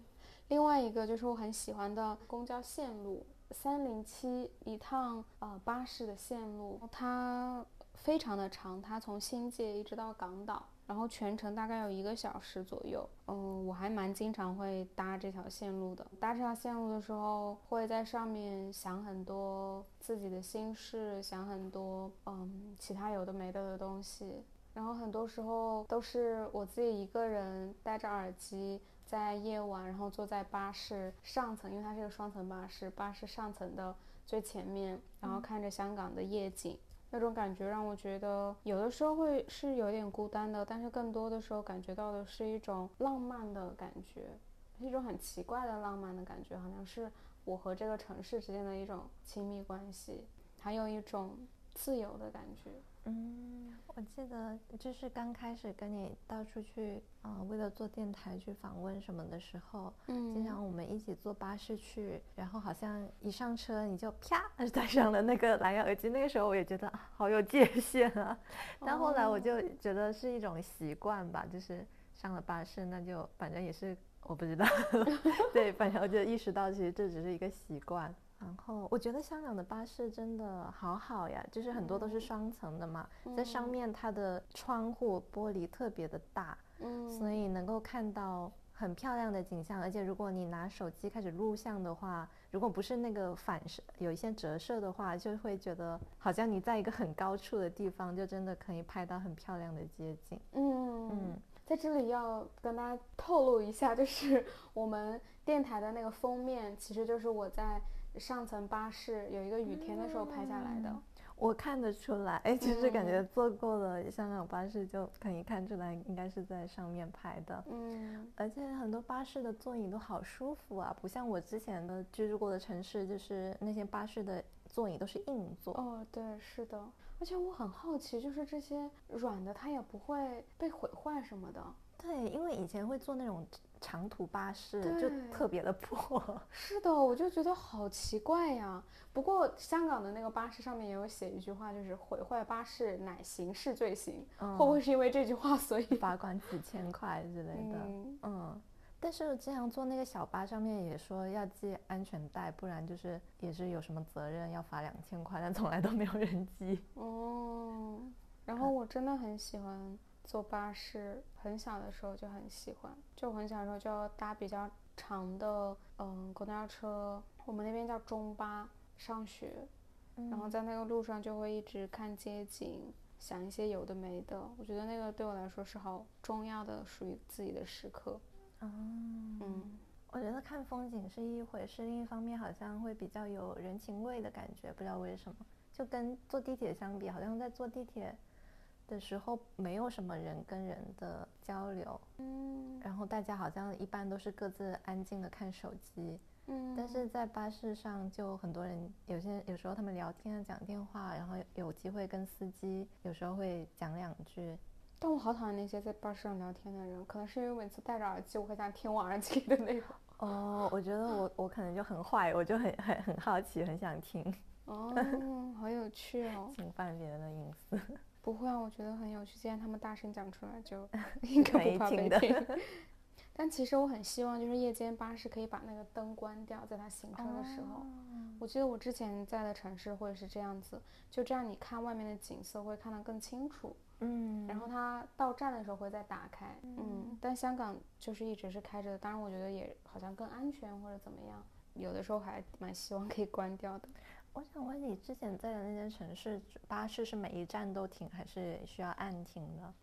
另外一个就是我很喜欢的公交线路三零七一趟呃巴士的线路，它非常的长，它从新界一直到港岛。然后全程大概有一个小时左右，嗯，我还蛮经常会搭这条线路的。搭这条线路的时候，会在上面想很多自己的心事，想很多嗯其他有的没的的东西。然后很多时候都是我自己一个人戴着耳机，在夜晚，然后坐在巴士上层，因为它是个双层巴士，巴士上层的最前面，然后看着香港的夜景。那种感觉让我觉得有的时候会是有点孤单的，但是更多的时候感觉到的是一种浪漫的感觉，一种很奇怪的浪漫的感觉，好像是我和这个城市之间的一种亲密关系，还有一种自由的感觉。嗯，我记得就是刚开始跟你到处去啊，为了做电台去访问什么的时候，嗯，经常我们一起坐巴士去，然后好像一上车你就啪 戴上了那个蓝牙耳机，那个时候我也觉得好有界限啊，但后来我就觉得是一种习惯吧，就是上了巴士那就反正也是我不知道，对，反正我就意识到其实这只是一个习惯。然后我觉得香港的巴士真的好好呀，就是很多都是双层的嘛，在上面它的窗户玻璃特别的大，嗯，所以能够看到很漂亮的景象。而且如果你拿手机开始录像的话，如果不是那个反射有一些折射的话，就会觉得好像你在一个很高处的地方，就真的可以拍到很漂亮的街景。嗯嗯，在这里要跟大家透露一下，就是我们电台的那个封面，其实就是我在。上层巴士有一个雨天的时候拍下来的，我看得出来，哎，其实感觉坐过了香港巴士就可以看出来，应该是在上面拍的。嗯，而且很多巴士的座椅都好舒服啊，不像我之前的居住过的城市，就是那些巴士的座椅都是硬座。哦，对，是的。而且我很好奇，就是这些软的，它也不会被毁坏什么的。对，因为以前会坐那种。长途巴士就特别的破，是的，我就觉得好奇怪呀。不过香港的那个巴士上面也有写一句话，就是毁坏巴士乃刑事罪行。会不会是因为这句话，所以 罚款几千块之类的？嗯，但是经常坐那个小巴上面也说要系安全带，不然就是也是有什么责任要罚两千块，但从来都没有人系。哦，然后我真的很喜欢。坐巴士，很小的时候就很喜欢，就很小的时候就要搭比较长的，嗯，公交车，我们那边叫中巴，上学，然后在那个路上就会一直看街景，想一些有的没的，我觉得那个对我来说是好重要的，属于自己的时刻。哦，嗯，我觉得看风景是一回事，另一方面好像会比较有人情味的感觉，不知道为什么，就跟坐地铁相比，好像在坐地铁。的时候没有什么人跟人的交流，嗯，然后大家好像一般都是各自安静的看手机，嗯，但是在巴士上就很多人，有些有时候他们聊天啊讲电话，然后有机会跟司机有时候会讲两句，但我好讨厌那些在巴士上聊天的人，可能是因为每次戴着耳机，我会想听我耳机的内容。哦，我觉得我我可能就很坏，我就很很很好奇，很想听。哦，好有趣哦，侵犯别人的隐私。不会啊，我觉得很有趣。既然他们大声讲出来，就 应该不怕被听。但其实我很希望，就是夜间巴士可以把那个灯关掉，在它行车的时候。我记得我之前在的城市会是这样子，就这样你看外面的景色会看得更清楚。嗯。然后它到站的时候会再打开。嗯。但香港就是一直是开着的，当然我觉得也好像更安全或者怎么样，有的时候还蛮希望可以关掉的。我想问你，之前在的那间城市，巴士是每一站都停，还是需要按停的？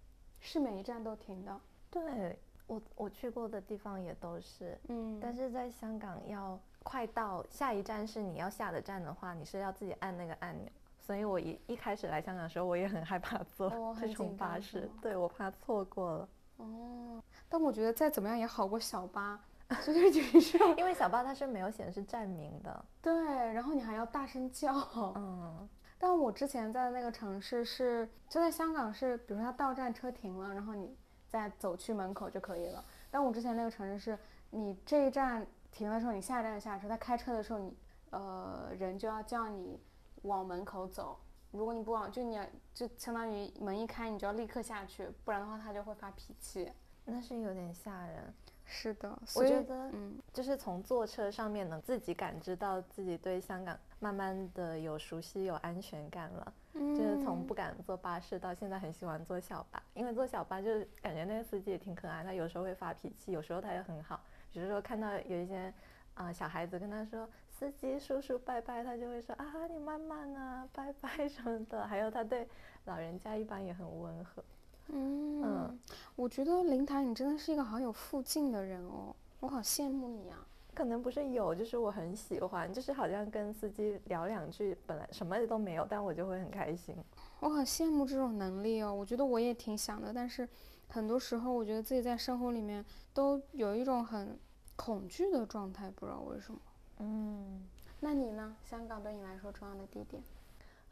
是每一站都停的。对我，我去过的地方也都是。嗯。但是在香港，要快到下一站是你要下的站的话，你是要自己按那个按钮。所以我一一开始来香港的时候，我也很害怕坐这种巴士，对我怕错过了。哦。但我觉得再怎么样也好过小巴。所以就是，因为小巴它是没有显示站名的，对，然后你还要大声叫，嗯。但我之前在的那个城市是，就在香港是，比如说它到站车停了，然后你再走去门口就可以了。但我之前那个城市是，你这一站停的时候，你下一站下车，他开车的时候，你呃人就要叫你往门口走。如果你不往，就你就相当于门一开，你就要立刻下去，不然的话他就会发脾气。那是有点吓人。是的，我觉得，嗯，就是从坐车上面能自己感知到自己对香港慢慢的有熟悉、有安全感了。嗯，就是从不敢坐巴士到现在很喜欢坐小巴，因为坐小巴就是感觉那个司机也挺可爱，他有时候会发脾气，有时候他也很好。比如说看到有一些啊小孩子跟他说司机叔叔拜拜，他就会说啊你慢慢啊拜拜什么的。还有他对老人家一般也很温和。嗯，我觉得林台，你真的是一个好有附近的人哦，我好羡慕你啊。可能不是有，就是我很喜欢，就是好像跟司机聊两句，本来什么都没有，但我就会很开心。我很羡慕这种能力哦，我觉得我也挺想的，但是很多时候我觉得自己在生活里面都有一种很恐惧的状态，不知道为什么。嗯，那你呢？香港对你来说重要的地点？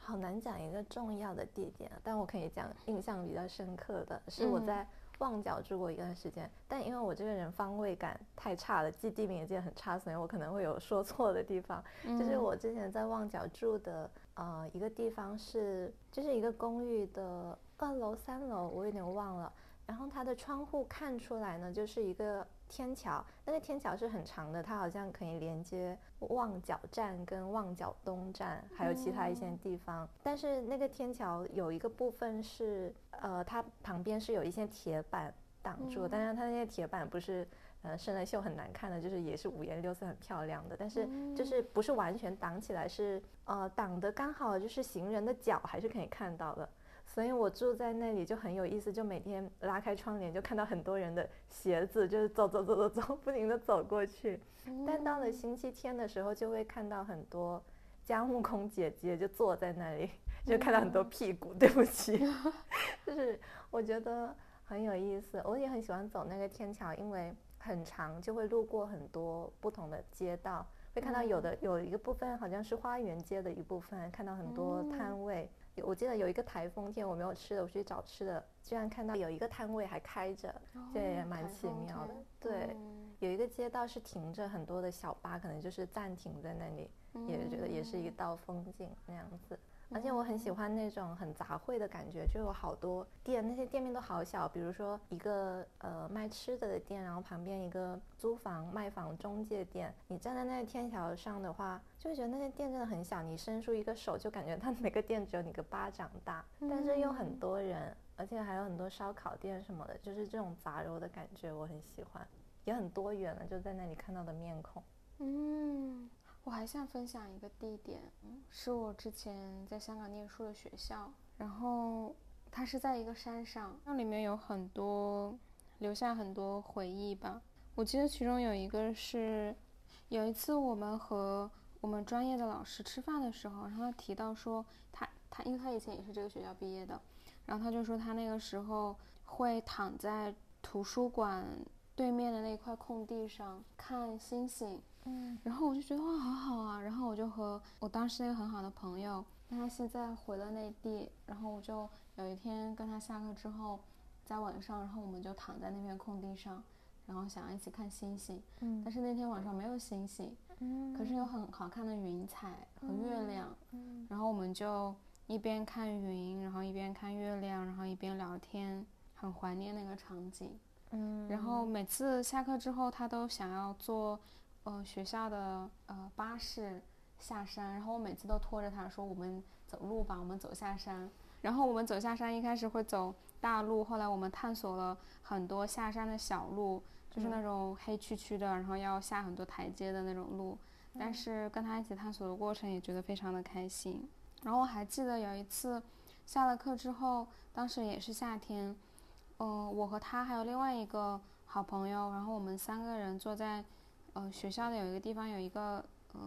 好难讲一个重要的地点，但我可以讲印象比较深刻的是我在旺角住过一段时间，但因为我这个人方位感太差了，记地名也记得很差，所以我可能会有说错的地方。就是我之前在旺角住的，呃，一个地方是就是一个公寓的二楼、三楼，我有点忘了。然后它的窗户看出来呢，就是一个。天桥，那个天桥是很长的，它好像可以连接旺角站跟旺角东站，还有其他一些地方。但是那个天桥有一个部分是，呃，它旁边是有一些铁板挡住，但是它那些铁板不是，呃，生了锈很难看的，就是也是五颜六色很漂亮的，但是就是不是完全挡起来，是呃挡的刚好就是行人的脚还是可以看到的。所以我住在那里就很有意思，就每天拉开窗帘就看到很多人的鞋子，就是走走走走走，不停的走过去。但到了星期天的时候，就会看到很多家务工姐姐就坐在那里，就看到很多屁股。对不起，就是我觉得很有意思。我也很喜欢走那个天桥，因为很长，就会路过很多不同的街道，会看到有的有一个部分好像是花园街的一部分，看到很多摊位。我记得有一个台风天，我没有吃的，我去找吃的，居然看到有一个摊位还开着，这也蛮奇妙的。对，有一个街道是停着很多的小巴，可能就是暂停在那里，也觉得也是一道风景那样子。而且我很喜欢那种很杂烩的感觉，就有好多店，那些店面都好小。比如说一个呃卖吃的的店，然后旁边一个租房卖房中介店。你站在那个天桥上的话，就会觉得那些店真的很小。你伸出一个手，就感觉它每个店只有你个巴掌大，但是又很多人，而且还有很多烧烤店什么的，就是这种杂糅的感觉，我很喜欢，也很多元了。就在那里看到的面孔，嗯。我还想分享一个地点，是我之前在香港念书的学校，然后它是在一个山上，那里面有很多留下很多回忆吧。我记得其中有一个是，有一次我们和我们专业的老师吃饭的时候，然后他提到说他他因为他以前也是这个学校毕业的，然后他就说他那个时候会躺在图书馆对面的那块空地上看星星。嗯，然后我就觉得哇，好好啊。然后我就和我当时那个很好的朋友，但他现在回了内地。然后我就有一天跟他下课之后，在晚上，然后我们就躺在那片空地上，然后想要一起看星星。嗯，但是那天晚上没有星星，嗯，可是有很好看的云彩和月亮。嗯，然后我们就一边看云，然后一边看月亮，然后一边聊天，很怀念那个场景。嗯，然后每次下课之后，他都想要坐。呃，学校的呃巴士下山，然后我每次都拖着他说：“我们走路吧，我们走下山。”然后我们走下山，一开始会走大路，后来我们探索了很多下山的小路，就是那种黑黢黢的，然后要下很多台阶的那种路。但是跟他一起探索的过程也觉得非常的开心。然后我还记得有一次下了课之后，当时也是夏天，嗯，我和他还有另外一个好朋友，然后我们三个人坐在。呃，学校的有一个地方有一个呃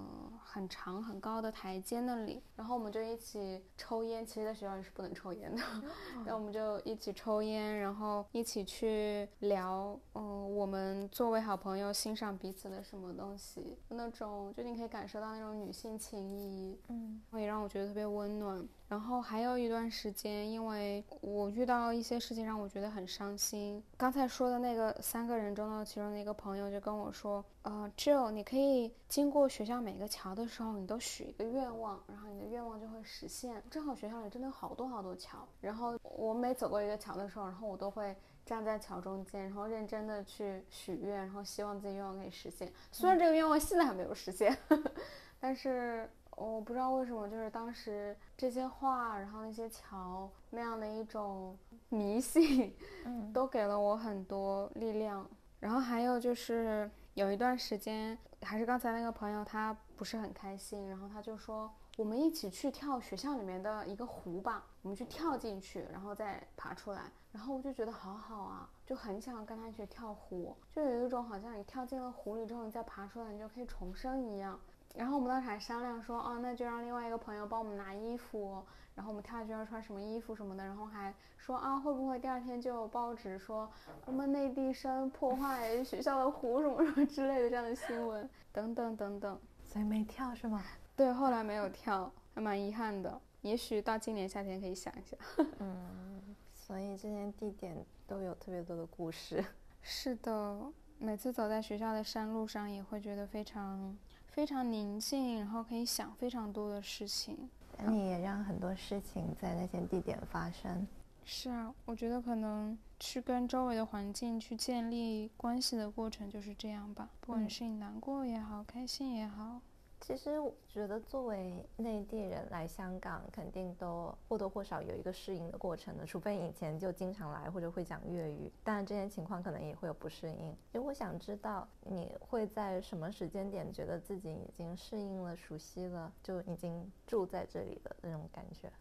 很长很高的台阶那里，然后我们就一起抽烟。其实，在学校里是不能抽烟的，然后我们就一起抽烟，然后一起去聊，嗯，我们作为好朋友欣赏彼此的什么东西，那种就你可以感受到那种女性情谊，嗯，也让我觉得特别温暖。然后还有一段时间，因为我遇到一些事情让我觉得很伤心。刚才说的那个三个人中的其中的一个朋友就跟我说：“呃，Jill，你可以经过学校每个桥的时候，你都许一个愿望，然后你的愿望就会实现。正好学校里真的有好多好多桥，然后我每走过一个桥的时候，然后我都会站在桥中间，然后认真的去许愿，然后希望自己愿望可以实现。虽然这个愿望现在还没有实现，但是。”我不知道为什么，就是当时这些画，然后那些桥那样的一种迷信，嗯，都给了我很多力量。然后还有就是有一段时间，还是刚才那个朋友，他不是很开心，然后他就说我们一起去跳学校里面的一个湖吧，我们去跳进去，然后再爬出来。然后我就觉得好好啊，就很想跟他一起跳湖，就有一种好像你跳进了湖里之后，你再爬出来，你就可以重生一样。然后我们当时还商量说，哦，那就让另外一个朋友帮我们拿衣服，然后我们跳下去要穿什么衣服什么的，然后还说啊，会不会第二天就有报纸说我们内地生破坏学校的湖什么什么之类的这样的新闻，等等等等。所以没跳是吗？对，后来没有跳，还蛮遗憾的。也许到今年夏天可以想一下。嗯，所以这些地点都有特别多的故事。是的，每次走在学校的山路上，也会觉得非常非常宁静，然后可以想非常多的事情。你也让很多事情在那些地点发生。是啊，我觉得可能去跟周围的环境去建立关系的过程就是这样吧。不管是你难过也好，开心也好。其实我觉得，作为内地人来香港，肯定都或多或少有一个适应的过程的。除非以前就经常来或者会讲粤语，当然这些情况可能也会有不适应。其实我想知道，你会在什么时间点觉得自己已经适应了、熟悉了，就已经住在这里的那种感觉？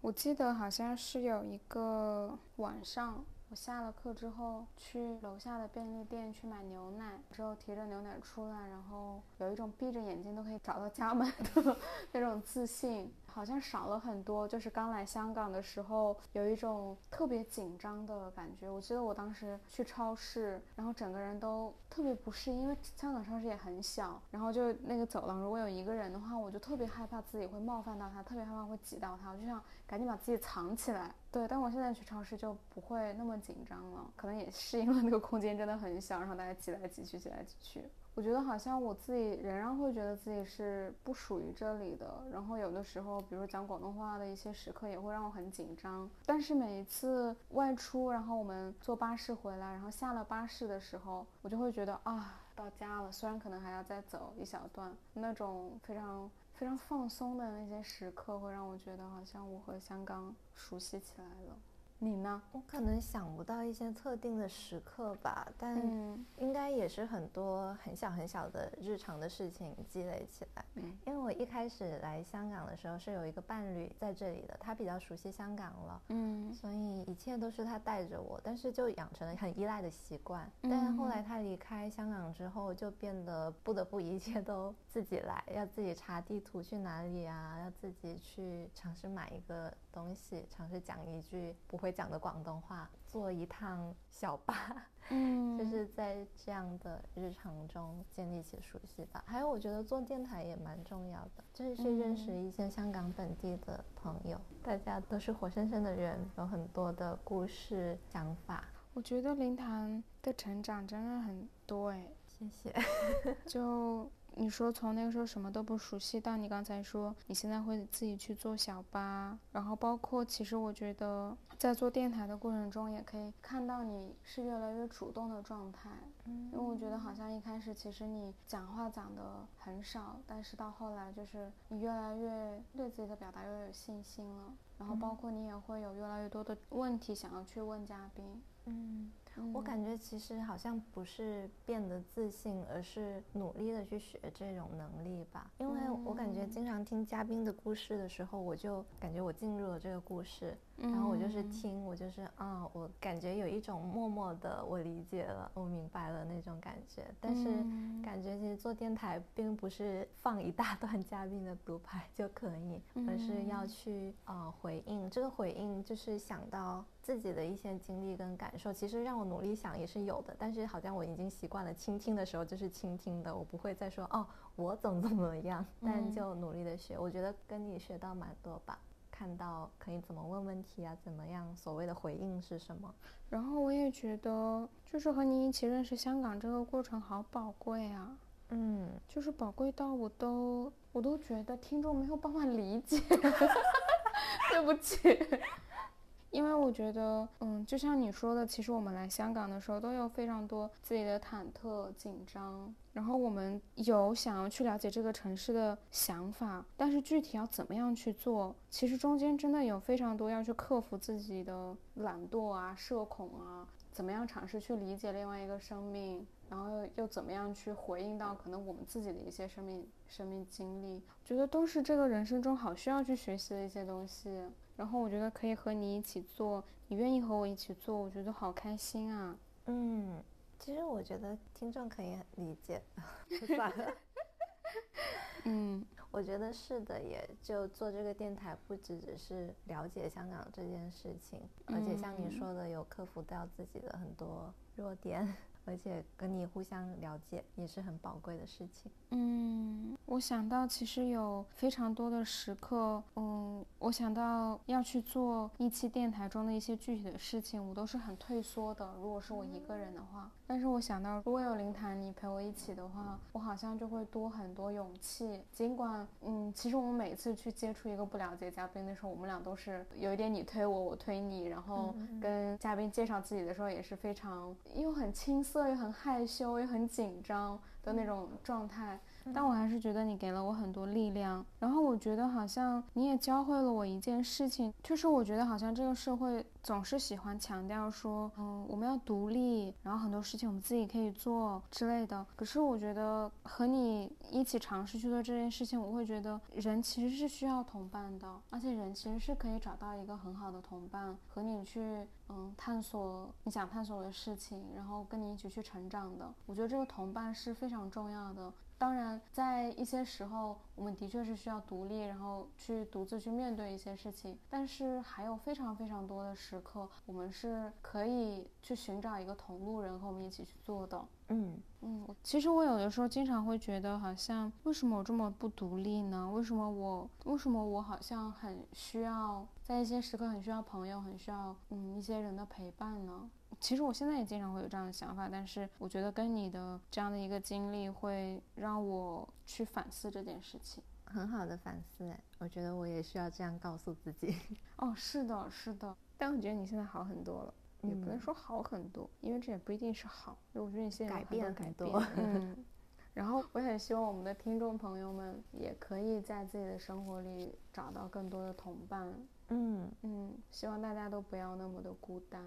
我记得好像是有一个晚上。我下了课之后，去楼下的便利店去买牛奶，之后提着牛奶出来，然后有一种闭着眼睛都可以找到家门的 那种自信。好像少了很多，就是刚来香港的时候有一种特别紧张的感觉。我记得我当时去超市，然后整个人都特别不适应，因为香港超市也很小，然后就那个走廊如果有一个人的话，我就特别害怕自己会冒犯到他，特别害怕会挤到他，我就想赶紧把自己藏起来。对，但我现在去超市就不会那么紧张了，可能也适应了那个空间真的很小，然后大家挤来挤去，挤来挤去。我觉得好像我自己仍然会觉得自己是不属于这里的，然后有的时候，比如讲广东话的一些时刻，也会让我很紧张。但是每一次外出，然后我们坐巴士回来，然后下了巴士的时候，我就会觉得啊，到家了。虽然可能还要再走一小段，那种非常非常放松的那些时刻，会让我觉得好像我和香港熟悉起来了。你呢？我可能想不到一些特定的时刻吧，但应该也是很多很小很小的日常的事情积累起来。嗯，因为我一开始来香港的时候是有一个伴侣在这里的，他比较熟悉香港了，嗯，所以一切都是他带着我，但是就养成了很依赖的习惯。但是后来他离开香港之后，就变得不得不一切都自己来，要自己查地图去哪里啊，要自己去尝试买一个东西，尝试讲一句不会。会讲的广东话，坐一趟小巴，嗯，就是在这样的日常中建立起熟悉吧。还有，我觉得做电台也蛮重要的，就是去认识一些香港本地的朋友，大家都是活生生的人，有很多的故事想法。我觉得灵潭的成长真的很多哎，谢谢。就。你说从那个时候什么都不熟悉，到你刚才说你现在会自己去做小巴，然后包括其实我觉得在做电台的过程中，也可以看到你是越来越主动的状态。嗯，因为我觉得好像一开始其实你讲话讲的很少，但是到后来就是你越来越对自己的表达越有信心了，然后包括你也会有越来越多的问题想要去问嘉宾。嗯。我感觉其实好像不是变得自信，而是努力的去学这种能力吧。因为我感觉经常听嘉宾的故事的时候，我就感觉我进入了这个故事。然后我就是听，我就是啊，我感觉有一种默默的我理解了，我明白了那种感觉。但是感觉其实做电台并不是放一大段嘉宾的独白就可以，而是要去呃回应。这个回应就是想到自己的一些经历跟感受，其实让我努力想也是有的。但是好像我已经习惯了倾听的时候就是倾听的，我不会再说哦我怎么怎么样，但就努力的学。我觉得跟你学到蛮多吧。看到可以怎么问问题啊？怎么样？所谓的回应是什么？然后我也觉得，就是和你一起认识香港这个过程好宝贵啊。嗯，就是宝贵到我都我都觉得听众没有办法理解。对不起。因为我觉得，嗯，就像你说的，其实我们来香港的时候都有非常多自己的忐忑、紧张，然后我们有想要去了解这个城市的想法，但是具体要怎么样去做，其实中间真的有非常多要去克服自己的懒惰啊、社恐啊，怎么样尝试去理解另外一个生命，然后又怎么样去回应到可能我们自己的一些生命、生命经历，觉得都是这个人生中好需要去学习的一些东西。然后我觉得可以和你一起做，你愿意和我一起做，我觉得好开心啊。嗯，其实我觉得听众可以理解。算了。嗯，我觉得是的，也就做这个电台，不只只是了解香港这件事情，而且像你说的，有克服掉自己的很多弱点。而且跟你互相了解也是很宝贵的事情。嗯，我想到其实有非常多的时刻，嗯，我想到要去做一期电台中的一些具体的事情，我都是很退缩的。如果是我一个人的话，但是我想到如果有林谈你陪我一起的话，我好像就会多很多勇气。尽管，嗯，其实我们每次去接触一个不了解嘉宾的时候，我们俩都是有一点你推我，我推你，然后跟嘉宾介绍自己的时候也是非常又很青涩。又很害羞，又很紧张的那种状态，但我还是觉得你给了我很多力量。然后我觉得好像你也教会了我一件事情，就是我觉得好像这个社会总是喜欢强调说，嗯，我们要独立，然后很多事情我们自己可以做之类的。可是我觉得和你一起尝试去做这件事情，我会觉得人其实是需要同伴的，而且人其实是可以找到一个很好的同伴和你去。嗯，探索你想探索的事情，然后跟你一起去成长的，我觉得这个同伴是非常重要的。当然，在一些时候，我们的确是需要独立，然后去独自去面对一些事情。但是还有非常非常多的时刻，我们是可以去寻找一个同路人和我们一起去做的。嗯嗯，其实我有的时候经常会觉得，好像为什么我这么不独立呢？为什么我为什么我好像很需要在一些时刻很需要朋友，很需要嗯一些人的陪伴呢？其实我现在也经常会有这样的想法，但是我觉得跟你的这样的一个经历会让我去反思这件事情，很好的反思。我觉得我也需要这样告诉自己。哦，是的，是的。但我觉得你现在好很多了，也不能说好很多，因为这也不一定是好。我觉得你现在改变很多。嗯。然后我很希望我们的听众朋友们也可以在自己的生活里找到更多的同伴。嗯嗯，希望大家都不要那么的孤单。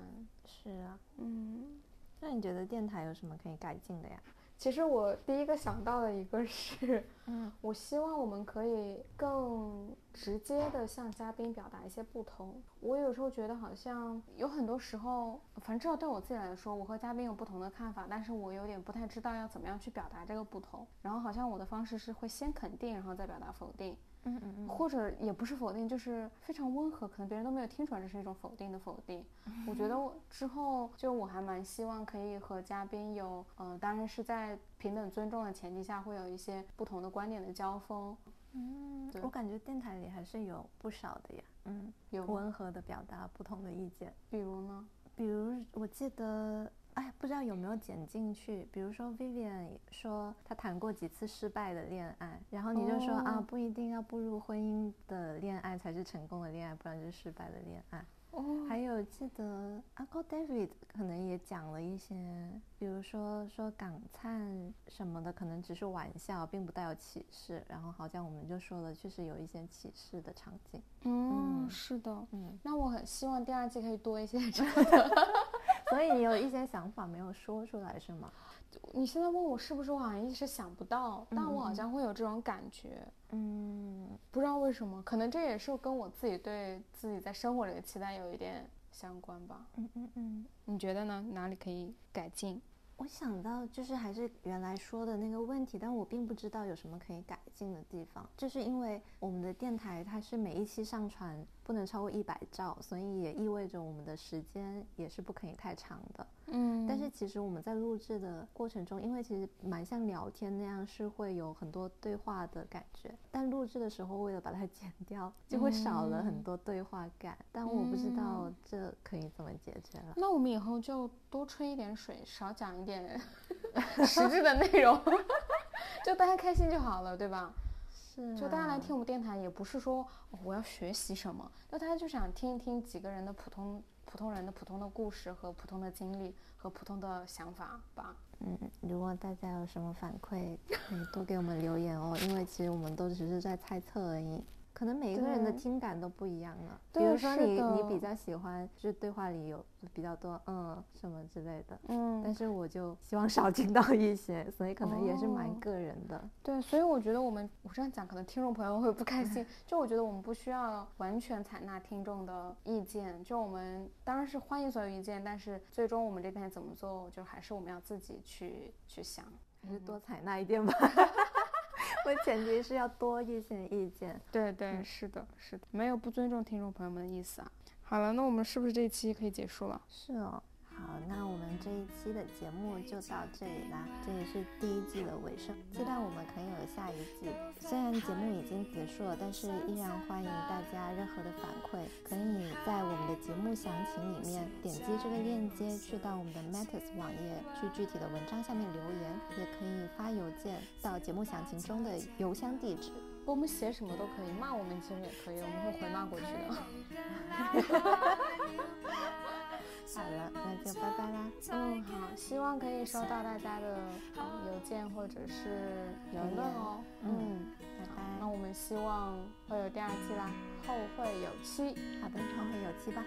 是啊，嗯，那你觉得电台有什么可以改进的呀？其实我第一个想到的一个是，嗯，我希望我们可以更直接的向嘉宾表达一些不同。我有时候觉得好像有很多时候，反正至少对我自己来说，我和嘉宾有不同的看法，但是我有点不太知道要怎么样去表达这个不同。然后好像我的方式是会先肯定，然后再表达否定。嗯嗯嗯，或者也不是否定，就是非常温和，可能别人都没有听出来这是一种否定的否定。我觉得我之后就我还蛮希望可以和嘉宾有，嗯，当然是在平等尊重的前提下，会有一些不同的观点的交锋。嗯，我感觉电台里还是有不少的呀。嗯，有温和的表达不同的意见。比如呢？比如我记得。哎，不知道有没有剪进去？比如说，Vivian 说他谈过几次失败的恋爱，然后你就说啊，不一定要步入婚姻的恋爱才是成功的恋爱，不然就是失败的恋爱。哦，还有记得 Uncle David 可能也讲了一些，比如说说港灿什么的，可能只是玩笑，并不带有启示。然后好像我们就说了，确实有一些启示的场景。嗯，是的，嗯，那我很希望第二季可以多一些这样的。所以你有一些想法没有说出来是吗？你现在问我是不是，我好像一时想不到，但我好像会有这种感觉。嗯，不知道为什么，可能这也是跟我自己对自己在生活里的期待有一点相关吧。嗯嗯嗯，你觉得呢？哪里可以改进？我想到就是还是原来说的那个问题，但我并不知道有什么可以改进的地方，就是因为我们的电台它是每一期上传不能超过一百兆，所以也意味着我们的时间也是不可以太长的。嗯，但是其实我们在录制的过程中，因为其实蛮像聊天那样，是会有很多对话的感觉。但录制的时候，为了把它 剪掉，就会少了很多对话感。但我不知道这可以怎么解决了。那我们以后就多吹一点水，少讲一点 实质的内容，就大家开心就好了，对吧？是。就大家来听我们电台，也不是说我要学习什么，那大家就想听一听几个人的普通。普通人的普通的故事和普通的经历和普通的想法吧。嗯，如果大家有什么反馈，可以多给我们留言哦，因为其实我们都只是在猜测而已。可能每一个人的听感都不一样呢。比如说你你比较喜欢，就是对话里有比较多嗯什么之类的。嗯。但是我就希望少听到一些，所以可能也是蛮个人的。对，所以我觉得我们我这样讲，可能听众朋友会不开心。就我觉得我们不需要完全采纳听众的意见，就我们当然是欢迎所有意见，但是最终我们这边怎么做，就还是我们要自己去去想，还是多采纳一点吧。我前提是要多一些意见。对对，是的，是的，没有不尊重听众朋友们的意思啊。好了，那我们是不是这一期可以结束了？是哦。好，那我们这一期的节目就到这里啦，这也是第一季的尾声，期待我们可以有下一季。虽然节目已经结束了，但是依然欢迎大家任何的反馈，可以在我们的节目详情里面点击这个链接，去到我们的 Matters 网页，去具体的文章下面留言，也可以发邮件到节目详情中的邮箱地址。我们写什么都可以，骂我们其实也可以，我们会回骂过去的。好了，那就拜拜啦。嗯，好，希望可以收到大家的邮件或者是评论哦。嗯，拜拜。那我们希望会有第二季啦，后会有期。好的，后会有期吧。